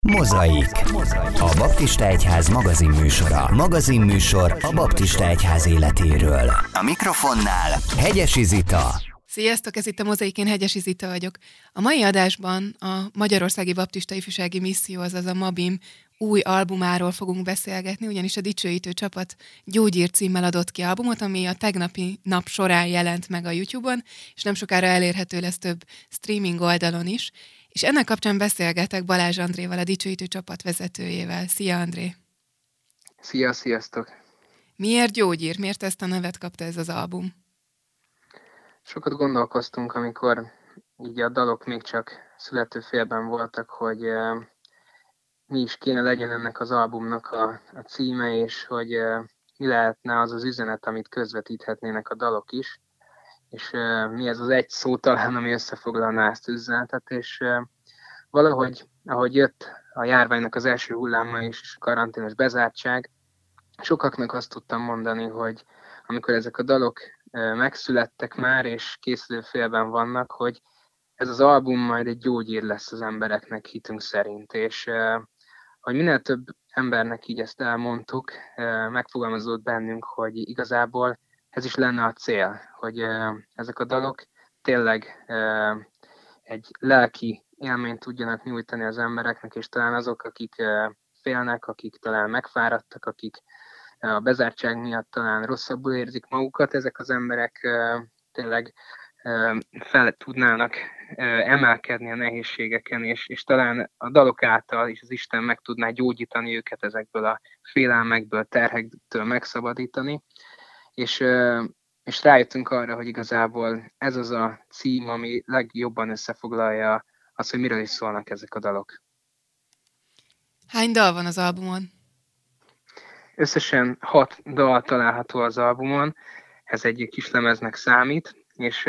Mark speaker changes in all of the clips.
Speaker 1: Mozaik. A Baptista Egyház magazinműsora. Magazinműsor a Baptista Egyház életéről. A mikrofonnál Hegyesi Zita.
Speaker 2: Sziasztok, ez itt a Mozaik, én Hegyesi Zita vagyok. A mai adásban a Magyarországi Baptista Ifjúsági Misszió, azaz a MABIM új albumáról fogunk beszélgetni, ugyanis a Dicsőítő csapat Gyógyír címmel adott ki albumot, ami a tegnapi nap során jelent meg a YouTube-on, és nem sokára elérhető lesz több streaming oldalon is. És ennek kapcsán beszélgetek Balázs Andréval, a Dicsőítő csapat vezetőjével. Szia, André!
Speaker 3: Szia, sziasztok!
Speaker 2: Miért gyógyír? Miért ezt a nevet kapta ez az album?
Speaker 3: Sokat gondolkoztunk, amikor így a dalok még csak születő félben voltak, hogy uh, mi is kéne legyen ennek az albumnak a, a címe, és hogy uh, mi lehetne az az üzenet, amit közvetíthetnének a dalok is és mi ez az egy szó talán, ami összefoglalná ezt üzenetet, és valahogy, ahogy jött a járványnak az első hulláma és karanténos bezártság, sokaknak azt tudtam mondani, hogy amikor ezek a dalok megszülettek már, és készülő félben vannak, hogy ez az album majd egy gyógyír lesz az embereknek hitünk szerint, és hogy minél több embernek így ezt elmondtuk, megfogalmazott bennünk, hogy igazából ez is lenne a cél, hogy ezek a dalok tényleg egy lelki élményt tudjanak nyújtani az embereknek, és talán azok, akik félnek, akik talán megfáradtak, akik a bezártság miatt talán rosszabbul érzik magukat, ezek az emberek tényleg fel tudnának emelkedni a nehézségeken, és, és talán a dalok által is az Isten meg tudná gyógyítani őket ezekből a félelmekből, terhektől megszabadítani és, és rájöttünk arra, hogy igazából ez az a cím, ami legjobban összefoglalja azt, hogy miről is szólnak ezek a dalok.
Speaker 2: Hány dal van az albumon?
Speaker 3: Összesen hat dal található az albumon, ez egy kis lemeznek számít, és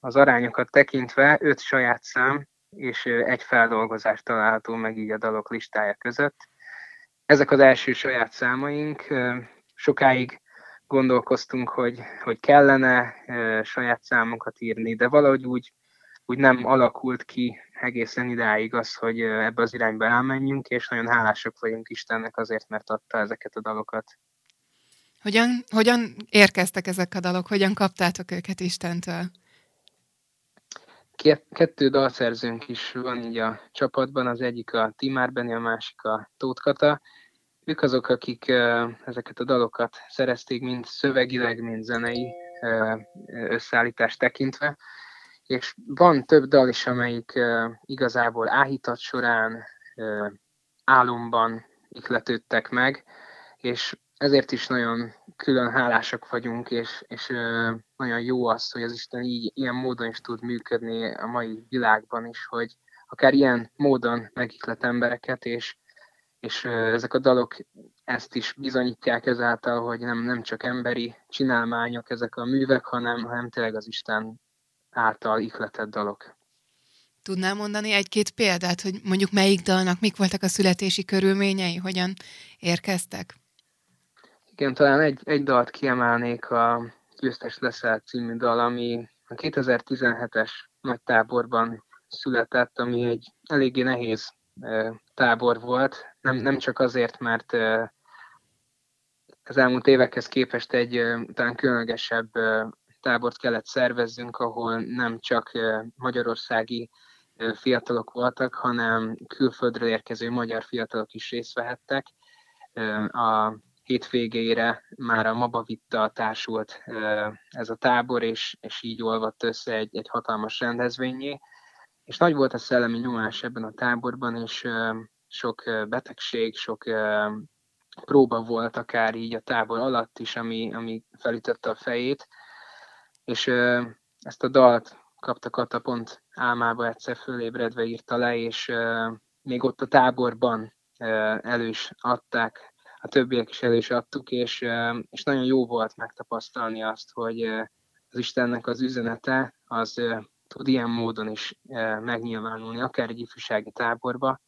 Speaker 3: az arányokat tekintve öt saját szám és egy feldolgozás található meg így a dalok listája között. Ezek az első saját számaink, sokáig gondolkoztunk, hogy, hogy kellene e, saját számokat írni, de valahogy úgy, úgy nem alakult ki egészen idáig az, hogy ebbe az irányba elmenjünk, és nagyon hálásak vagyunk Istennek azért, mert adta ezeket a dalokat.
Speaker 2: Hogyan, hogyan érkeztek ezek a dalok? Hogyan kaptátok őket Istentől?
Speaker 3: Kettő dalszerzőnk is van így a csapatban, az egyik a Timár Beni, a másik a Tóth Kata, ők azok, akik ezeket a dalokat szerezték, mind szövegileg, mind zenei összeállítást tekintve. És van több dal is, amelyik igazából áhítat során, álomban ikletődtek meg, és ezért is nagyon külön hálásak vagyunk, és, és nagyon jó az, hogy az Isten így, ilyen módon is tud működni a mai világban is, hogy akár ilyen módon megiklet embereket, és és ezek a dalok ezt is bizonyítják ezáltal, hogy nem, nem csak emberi csinálmányok ezek a művek, hanem, hanem tényleg az Isten által ihletett dalok.
Speaker 2: Tudnál mondani egy-két példát, hogy mondjuk melyik dalnak mik voltak a születési körülményei, hogyan érkeztek?
Speaker 3: Igen, talán egy, egy dalt kiemelnék, a Győztes leszel című dal, ami a 2017-es nagy táborban született, ami egy eléggé nehéz tábor volt, nem, nem csak azért, mert az elmúlt évekhez képest egy talán különlegesebb tábort kellett szervezzünk, ahol nem csak magyarországi fiatalok voltak, hanem külföldről érkező magyar fiatalok is részt vehettek. A hétvégére már a Maba Vitta társult ez a tábor, és, és így olvadt össze egy, egy hatalmas rendezvényé. És nagy volt a szellemi nyomás ebben a táborban, és sok betegség, sok próba volt akár így a tábor alatt is, ami, ami felütötte a fejét, és ezt a dalt kapta Kata pont álmába egyszer fölébredve írta le, és még ott a táborban elő is adták, a többiek is elő is adtuk, és, és nagyon jó volt megtapasztalni azt, hogy az Istennek az üzenete az tud ilyen módon is megnyilvánulni, akár egy ifjúsági táborba,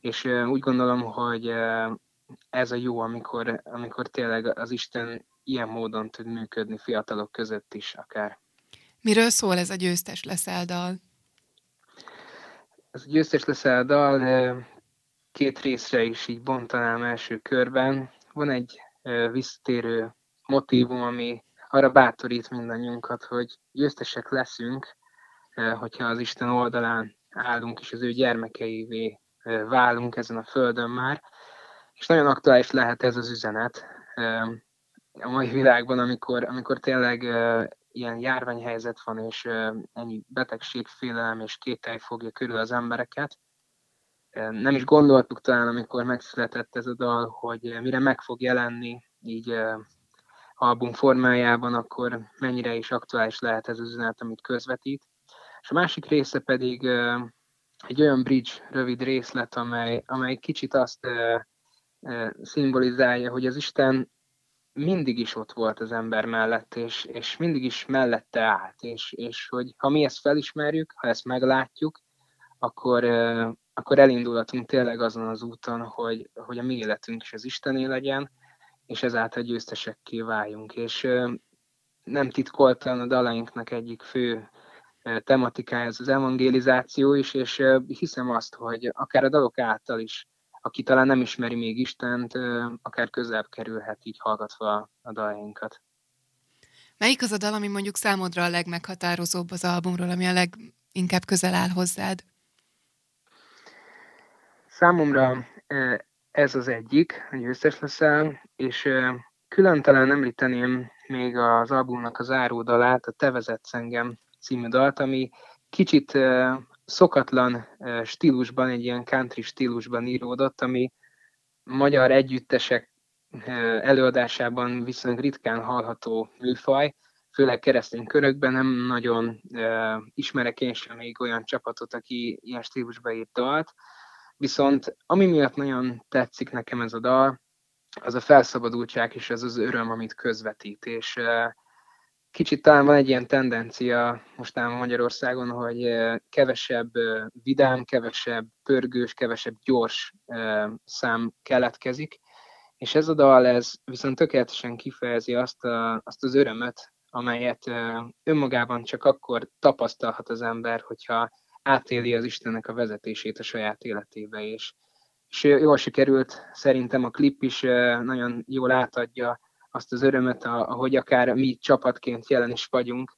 Speaker 3: és úgy gondolom, hogy ez a jó, amikor, amikor tényleg az Isten ilyen módon tud működni fiatalok között is akár.
Speaker 2: Miről szól ez a győztes leszel dal?
Speaker 3: Ez a győztes leszel dal két részre is így bontanám első körben. Van egy visszatérő motívum, ami arra bátorít mindannyiunkat, hogy győztesek leszünk, hogyha az Isten oldalán állunk, és az ő gyermekeivé válunk ezen a földön már. És nagyon aktuális lehet ez az üzenet a mai világban, amikor, amikor tényleg ilyen járványhelyzet van, és ennyi betegség, félelem és kételj fogja körül az embereket. Nem is gondoltuk talán, amikor megszületett ez a dal, hogy mire meg fog jelenni így album formájában, akkor mennyire is aktuális lehet ez az üzenet, amit közvetít. És a másik része pedig egy olyan bridge rövid részlet, amely, amely kicsit azt szimbolizálja, hogy az Isten mindig is ott volt az ember mellett, és, és mindig is mellette állt, és, és hogy ha mi ezt felismerjük, ha ezt meglátjuk, akkor, akkor elindulhatunk tényleg azon az úton, hogy, hogy a mi életünk is az Istené legyen, és ezáltal győztesekké váljunk. És nem titkoltan a dalainknak egyik fő tematikája az evangelizáció is, és hiszem azt, hogy akár a dalok által is aki talán nem ismeri még Istent, akár közelebb kerülhet így hallgatva a dalainkat.
Speaker 2: Melyik az a dal, ami mondjuk számodra a legmeghatározóbb az albumról, ami a leginkább közel áll hozzád?
Speaker 3: Számomra ez az egyik, hogy összes leszel, és külön talán említeném még az albumnak az áródalát, a Te vezetsz engem című dalt, ami kicsit szokatlan stílusban, egy ilyen country stílusban íródott, ami magyar együttesek előadásában viszonylag ritkán hallható műfaj, főleg keresztény körökben nem nagyon ismerek én sem még olyan csapatot, aki ilyen stílusban írt dalt. Viszont ami miatt nagyon tetszik nekem ez a dal, az a felszabadultság és az az öröm, amit közvetít. És kicsit talán van egy ilyen tendencia mostában Magyarországon, hogy kevesebb vidám, kevesebb pörgős, kevesebb gyors szám keletkezik, és ez a dal ez viszont tökéletesen kifejezi azt, a, azt az örömöt, amelyet önmagában csak akkor tapasztalhat az ember, hogyha átéli az Istennek a vezetését a saját életébe, és, és jól sikerült, szerintem a klip is nagyon jól átadja azt az örömet, ahogy akár mi csapatként jelen is vagyunk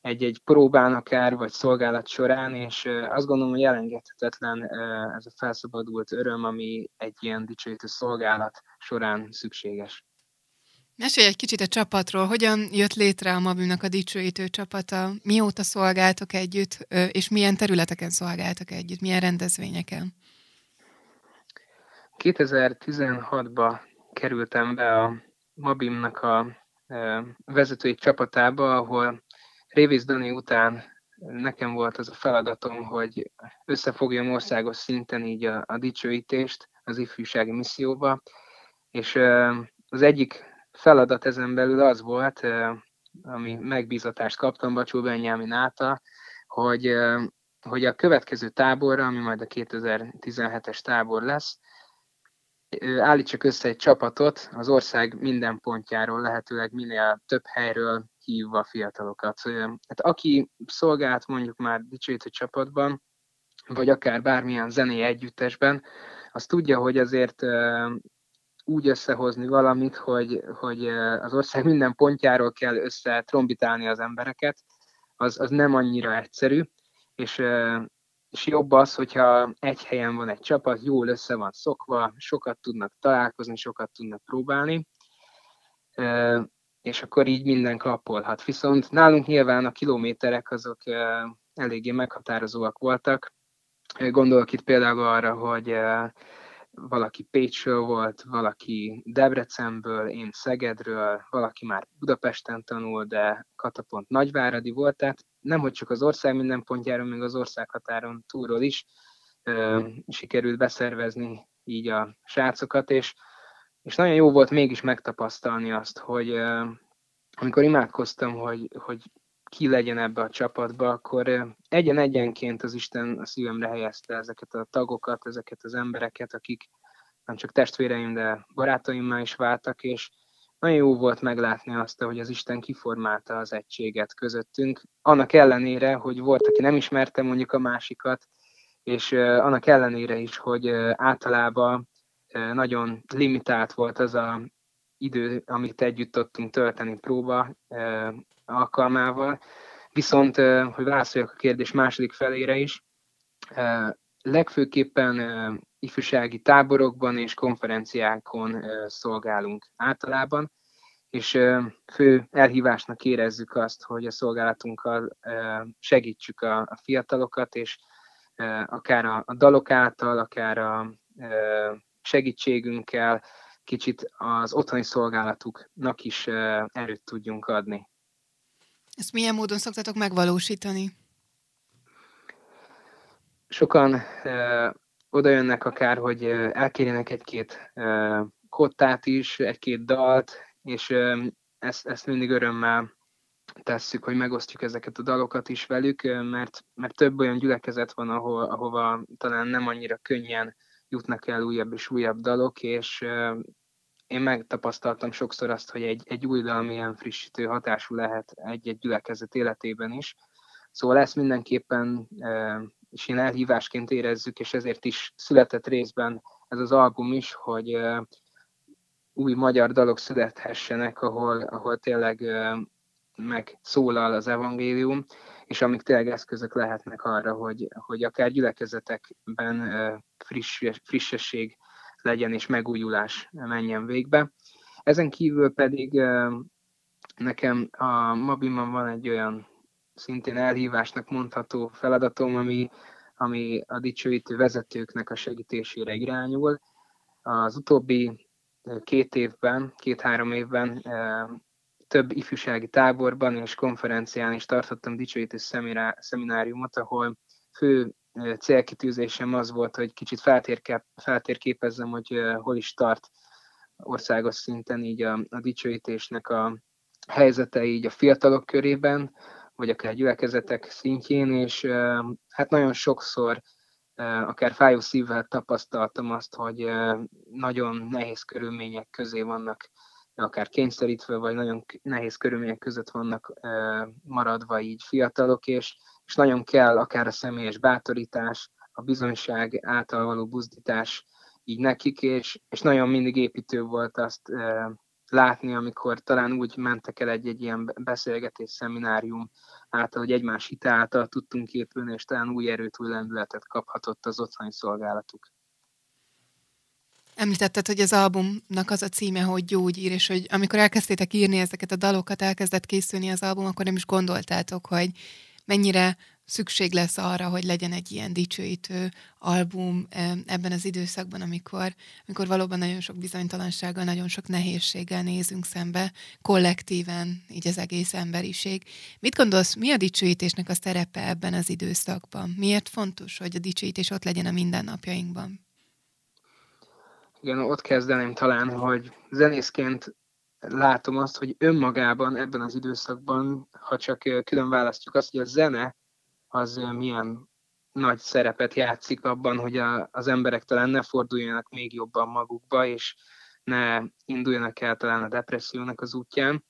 Speaker 3: egy-egy próbán akár, vagy szolgálat során, és azt gondolom, hogy elengedhetetlen ez a felszabadult öröm, ami egy ilyen dicsőítő szolgálat során szükséges.
Speaker 2: Mesélj egy kicsit a csapatról, hogyan jött létre a Mabimnak a dicsőítő csapata, mióta szolgáltok együtt, és milyen területeken szolgáltak együtt, milyen rendezvényeken?
Speaker 3: 2016-ba kerültem be a Mabimnak a vezetői csapatába, ahol Révész Dani után nekem volt az a feladatom, hogy összefogjam országos szinten így a, a dicsőítést az ifjúsági misszióba, és az egyik feladat ezen belül az volt, ami megbízatást kaptam Bacsó Benyámin által, hogy, hogy a következő táborra, ami majd a 2017-es tábor lesz, állítsak össze egy csapatot az ország minden pontjáról, lehetőleg minél több helyről hívva fiatalokat. Hát aki szolgált mondjuk már dicsőítő csapatban, vagy akár bármilyen zené együttesben, az tudja, hogy azért úgy összehozni valamit, hogy, hogy az ország minden pontjáról kell össze trombitálni az embereket, az, az nem annyira egyszerű, és és jobb az, hogyha egy helyen van egy csapat, jól össze van szokva, sokat tudnak találkozni, sokat tudnak próbálni, és akkor így minden klappolhat. Viszont nálunk nyilván a kilométerek azok eléggé meghatározóak voltak. Gondolok itt például arra, hogy valaki Pécsről volt, valaki Debrecenből, én Szegedről, valaki már Budapesten tanul, de Katapont Nagyváradi volt, tehát nem hogy csak az ország minden pontjáról, még az országhatáron túlról is ö, sikerült beszervezni így a srácokat, és, és nagyon jó volt mégis megtapasztalni azt, hogy ö, amikor imádkoztam, hogy, hogy ki legyen ebbe a csapatba, akkor egyen-egyenként az Isten a szívemre helyezte ezeket a tagokat, ezeket az embereket, akik nem csak testvéreim, de barátaimmá is váltak, és nagyon jó volt meglátni azt, hogy az Isten kiformálta az egységet közöttünk, annak ellenére, hogy volt, aki nem ismerte mondjuk a másikat, és annak ellenére is, hogy általában nagyon limitált volt az a idő, amit együtt tudtunk tölteni próba alkalmával. Viszont, hogy válaszoljak a kérdés második felére is, legfőképpen ifjúsági táborokban és konferenciákon szolgálunk általában, és fő elhívásnak érezzük azt, hogy a szolgálatunkkal segítsük a fiatalokat, és akár a dalok által, akár a segítségünkkel kicsit az otthoni szolgálatuknak is erőt tudjunk adni.
Speaker 2: Ezt milyen módon szoktatok megvalósítani?
Speaker 3: Sokan ö, oda jönnek akár, hogy elkérjenek egy-két ö, kottát is, egy-két dalt, és ö, ezt, ezt mindig örömmel tesszük, hogy megosztjuk ezeket a dalokat is velük, mert, mert több olyan gyülekezet van, ahol, ahova talán nem annyira könnyen jutnak el újabb és újabb dalok, és én megtapasztaltam sokszor azt, hogy egy, egy új dal milyen frissítő hatású lehet egy-egy gyülekezet életében is. Szóval ezt mindenképpen és én elhívásként érezzük, és ezért is született részben ez az album is, hogy új magyar dalok születhessenek, ahol, ahol tényleg megszólal az evangélium, és amik tényleg eszközök lehetnek arra, hogy, hogy akár gyülekezetekben friss, frissesség legyen és megújulás menjen végbe. Ezen kívül pedig nekem a Mabimban van egy olyan szintén elhívásnak mondható feladatom, ami, ami a dicsőítő vezetőknek a segítésére irányul. Az utóbbi két évben, két-három évben több ifjúsági táborban és konferencián is tartottam dicsőítő szemináriumot, ahol fő célkitűzésem az volt, hogy kicsit feltérkép, feltérképezzem, hogy hol is tart országos szinten így a, a dicsőítésnek a helyzete így a fiatalok körében, vagy akár gyülekezetek szintjén, és hát nagyon sokszor akár fájó szívvel tapasztaltam azt, hogy nagyon nehéz körülmények közé vannak akár kényszerítve, vagy nagyon nehéz körülmények között vannak maradva így fiatalok, és, és nagyon kell akár a személyes bátorítás, a bizonyság által való buzdítás így nekik, és, és nagyon mindig építő volt azt látni, amikor talán úgy mentek el egy-egy ilyen beszélgetés, szeminárium által, hogy egymás hite által tudtunk épülni, és talán új erőt, új lendületet kaphatott az otthoni szolgálatuk.
Speaker 2: Említetted, hogy az albumnak az a címe, hogy gyógyír, és hogy amikor elkezdtétek írni ezeket a dalokat, elkezdett készülni az album, akkor nem is gondoltátok, hogy mennyire szükség lesz arra, hogy legyen egy ilyen dicsőítő album ebben az időszakban, amikor, amikor valóban nagyon sok bizonytalansággal, nagyon sok nehézséggel nézünk szembe, kollektíven, így az egész emberiség. Mit gondolsz, mi a dicsőítésnek a szerepe ebben az időszakban? Miért fontos, hogy a dicsőítés ott legyen a mindennapjainkban?
Speaker 3: Igen, ott kezdeném talán, hogy zenészként látom azt, hogy önmagában ebben az időszakban, ha csak külön választjuk azt, hogy a zene az milyen nagy szerepet játszik abban, hogy a, az emberek talán ne forduljanak még jobban magukba, és ne induljanak el talán a depressziónak az útján.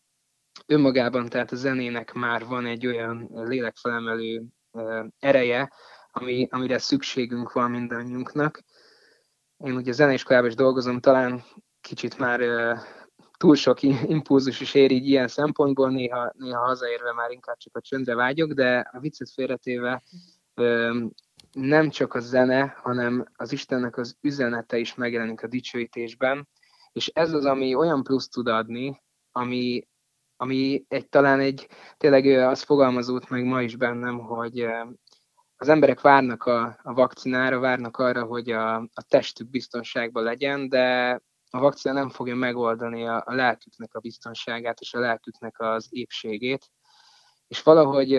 Speaker 3: Önmagában tehát a zenének már van egy olyan lélekfelemelő ereje, ami, amire szükségünk van mindannyiunknak, én ugye zeneiskolában is dolgozom, talán kicsit már túl sok impulzus is ér így ilyen szempontból, néha, néha hazaérve már inkább csak a csöndre vágyok, de a viccet félretéve nem csak a zene, hanem az Istennek az üzenete is megjelenik a dicsőítésben, és ez az, ami olyan plusz tud adni, ami, ami egy, talán egy, tényleg az fogalmazódott meg ma is bennem, hogy az emberek várnak a, a vakcinára, várnak arra, hogy a, a testük biztonságban legyen, de a vakcina nem fogja megoldani a, a lelküknek a biztonságát és a lelküknek az épségét. És valahogy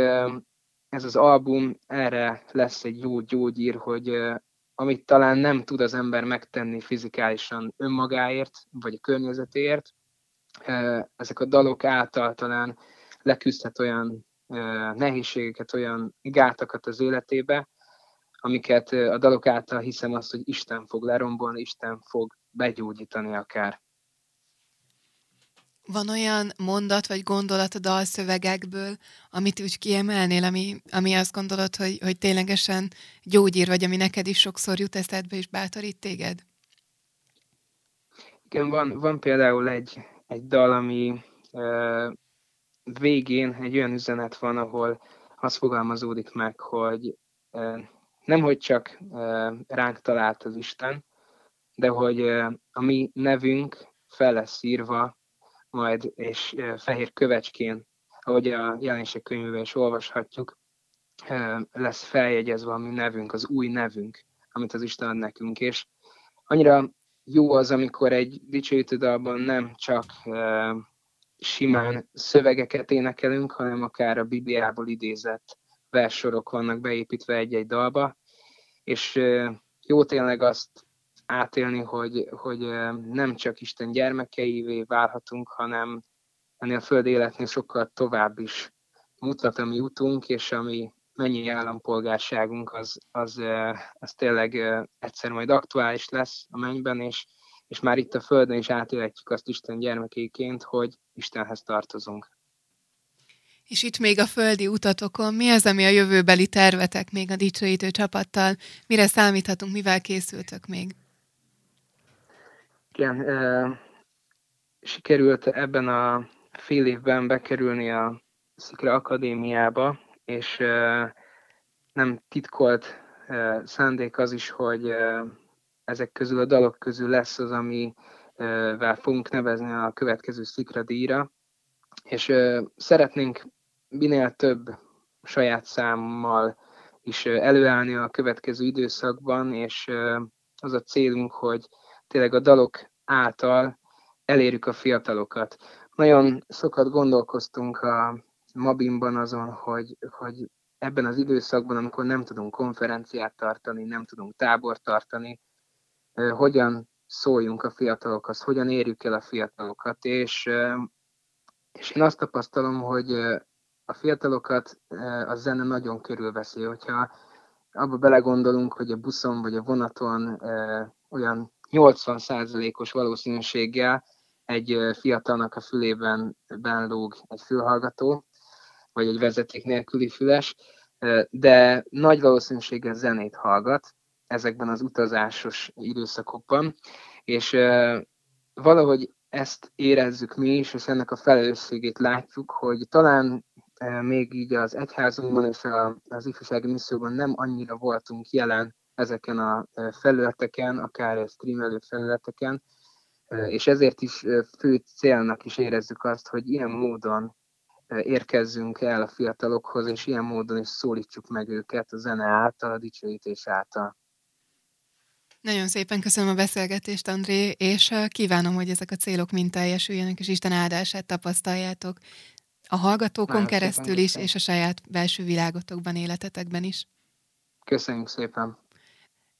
Speaker 3: ez az album erre lesz egy jó gyógyír, hogy amit talán nem tud az ember megtenni fizikálisan önmagáért, vagy a környezetéért, ezek a dalok által talán leküzdhet olyan nehézségeket, olyan gátakat az életébe, amiket a dalok által hiszem azt, hogy Isten fog lerombolni, Isten fog begyógyítani akár.
Speaker 2: Van olyan mondat vagy gondolat a dalszövegekből, amit úgy kiemelnél, ami, ami azt gondolod, hogy, hogy ténylegesen gyógyír, vagy ami neked is sokszor jut eszedbe és bátorít téged?
Speaker 3: Igen, van, van például egy, egy dal, ami uh, végén egy olyan üzenet van, ahol az fogalmazódik meg, hogy uh, nemhogy csak ránk talált az Isten, de hogy a mi nevünk fel lesz írva majd, és fehér kövecskén, ahogy a jelenések könyvében is olvashatjuk, lesz feljegyezve a mi nevünk, az új nevünk, amit az Isten ad nekünk, és annyira jó az, amikor egy dicsőítő dalban nem csak simán szövegeket énekelünk, hanem akár a Bibliából idézett versorok vannak beépítve egy-egy dalba, és jó tényleg azt átélni, hogy, hogy nem csak Isten gyermekeivé válhatunk, hanem ennél a föld életnél sokkal tovább is mutat a mi utunk, és ami mennyi állampolgárságunk, az, az, az tényleg egyszer majd aktuális lesz a mennyben, és, és már itt a Földön is átélhetjük azt Isten gyermekéként, hogy Istenhez tartozunk.
Speaker 2: És itt még a földi utatokon, mi az, ami a jövőbeli tervetek még a dicsőítő csapattal? Mire számíthatunk, mivel készültök még?
Speaker 3: Igen, e, sikerült ebben a fél évben bekerülni a Szikra Akadémiába, és e, nem titkolt e, szándék az is, hogy e, ezek közül a dalok közül lesz az, amivel fogunk nevezni a következő Szikra díjra, és szeretnénk minél több saját számmal is előállni a következő időszakban, és az a célunk, hogy tényleg a dalok által elérjük a fiatalokat. Nagyon sokat gondolkoztunk a Mabimban azon, hogy, hogy ebben az időszakban, amikor nem tudunk konferenciát tartani, nem tudunk tábort tartani, hogyan szóljunk a fiatalokhoz, hogyan érjük el a fiatalokat, és, és én azt tapasztalom, hogy a fiatalokat a zene nagyon körülveszi, hogyha abba belegondolunk, hogy a buszon vagy a vonaton olyan 80%-os valószínűséggel egy fiatalnak a fülében benlóg egy fülhallgató, vagy egy vezeték nélküli füles, de nagy valószínűséggel zenét hallgat ezekben az utazásos időszakokban, és valahogy ezt érezzük mi is, és ennek a felelősségét látjuk, hogy talán még így az egyházunkban és az ifjúsági misszióban nem annyira voltunk jelen ezeken a felületeken, akár streamelő felületeken, és ezért is fő célnak is érezzük azt, hogy ilyen módon érkezzünk el a fiatalokhoz, és ilyen módon is szólítsuk meg őket a zene által, a dicsőítés által.
Speaker 2: Nagyon szépen köszönöm a beszélgetést, André, és kívánom, hogy ezek a célok mind teljesüljenek, és Isten áldását tapasztaljátok a hallgatókon Nagyon keresztül is, és a saját belső világotokban, életetekben is.
Speaker 3: Köszönjük szépen!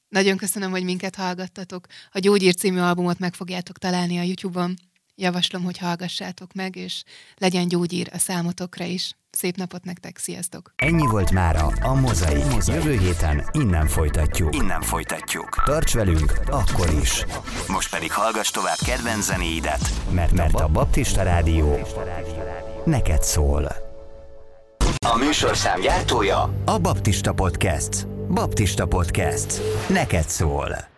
Speaker 2: Nagyon köszönöm, hogy minket hallgattatok. A Gyógyír című albumot meg fogjátok találni a YouTube-on. Javaslom, hogy hallgassátok meg, és legyen gyógyír a számotokra is. Szép napot nektek, sziasztok!
Speaker 1: Ennyi volt mára a Mozaik. Mozaik. Jövő héten innen folytatjuk. Innen folytatjuk. Tarts velünk akkor is. Most pedig hallgass tovább kedvenc zenéidet, mert, mert a Baptista Rádió neked szól. A műsorszám gyártója a Baptista Podcast. Baptista Podcast. Neked szól.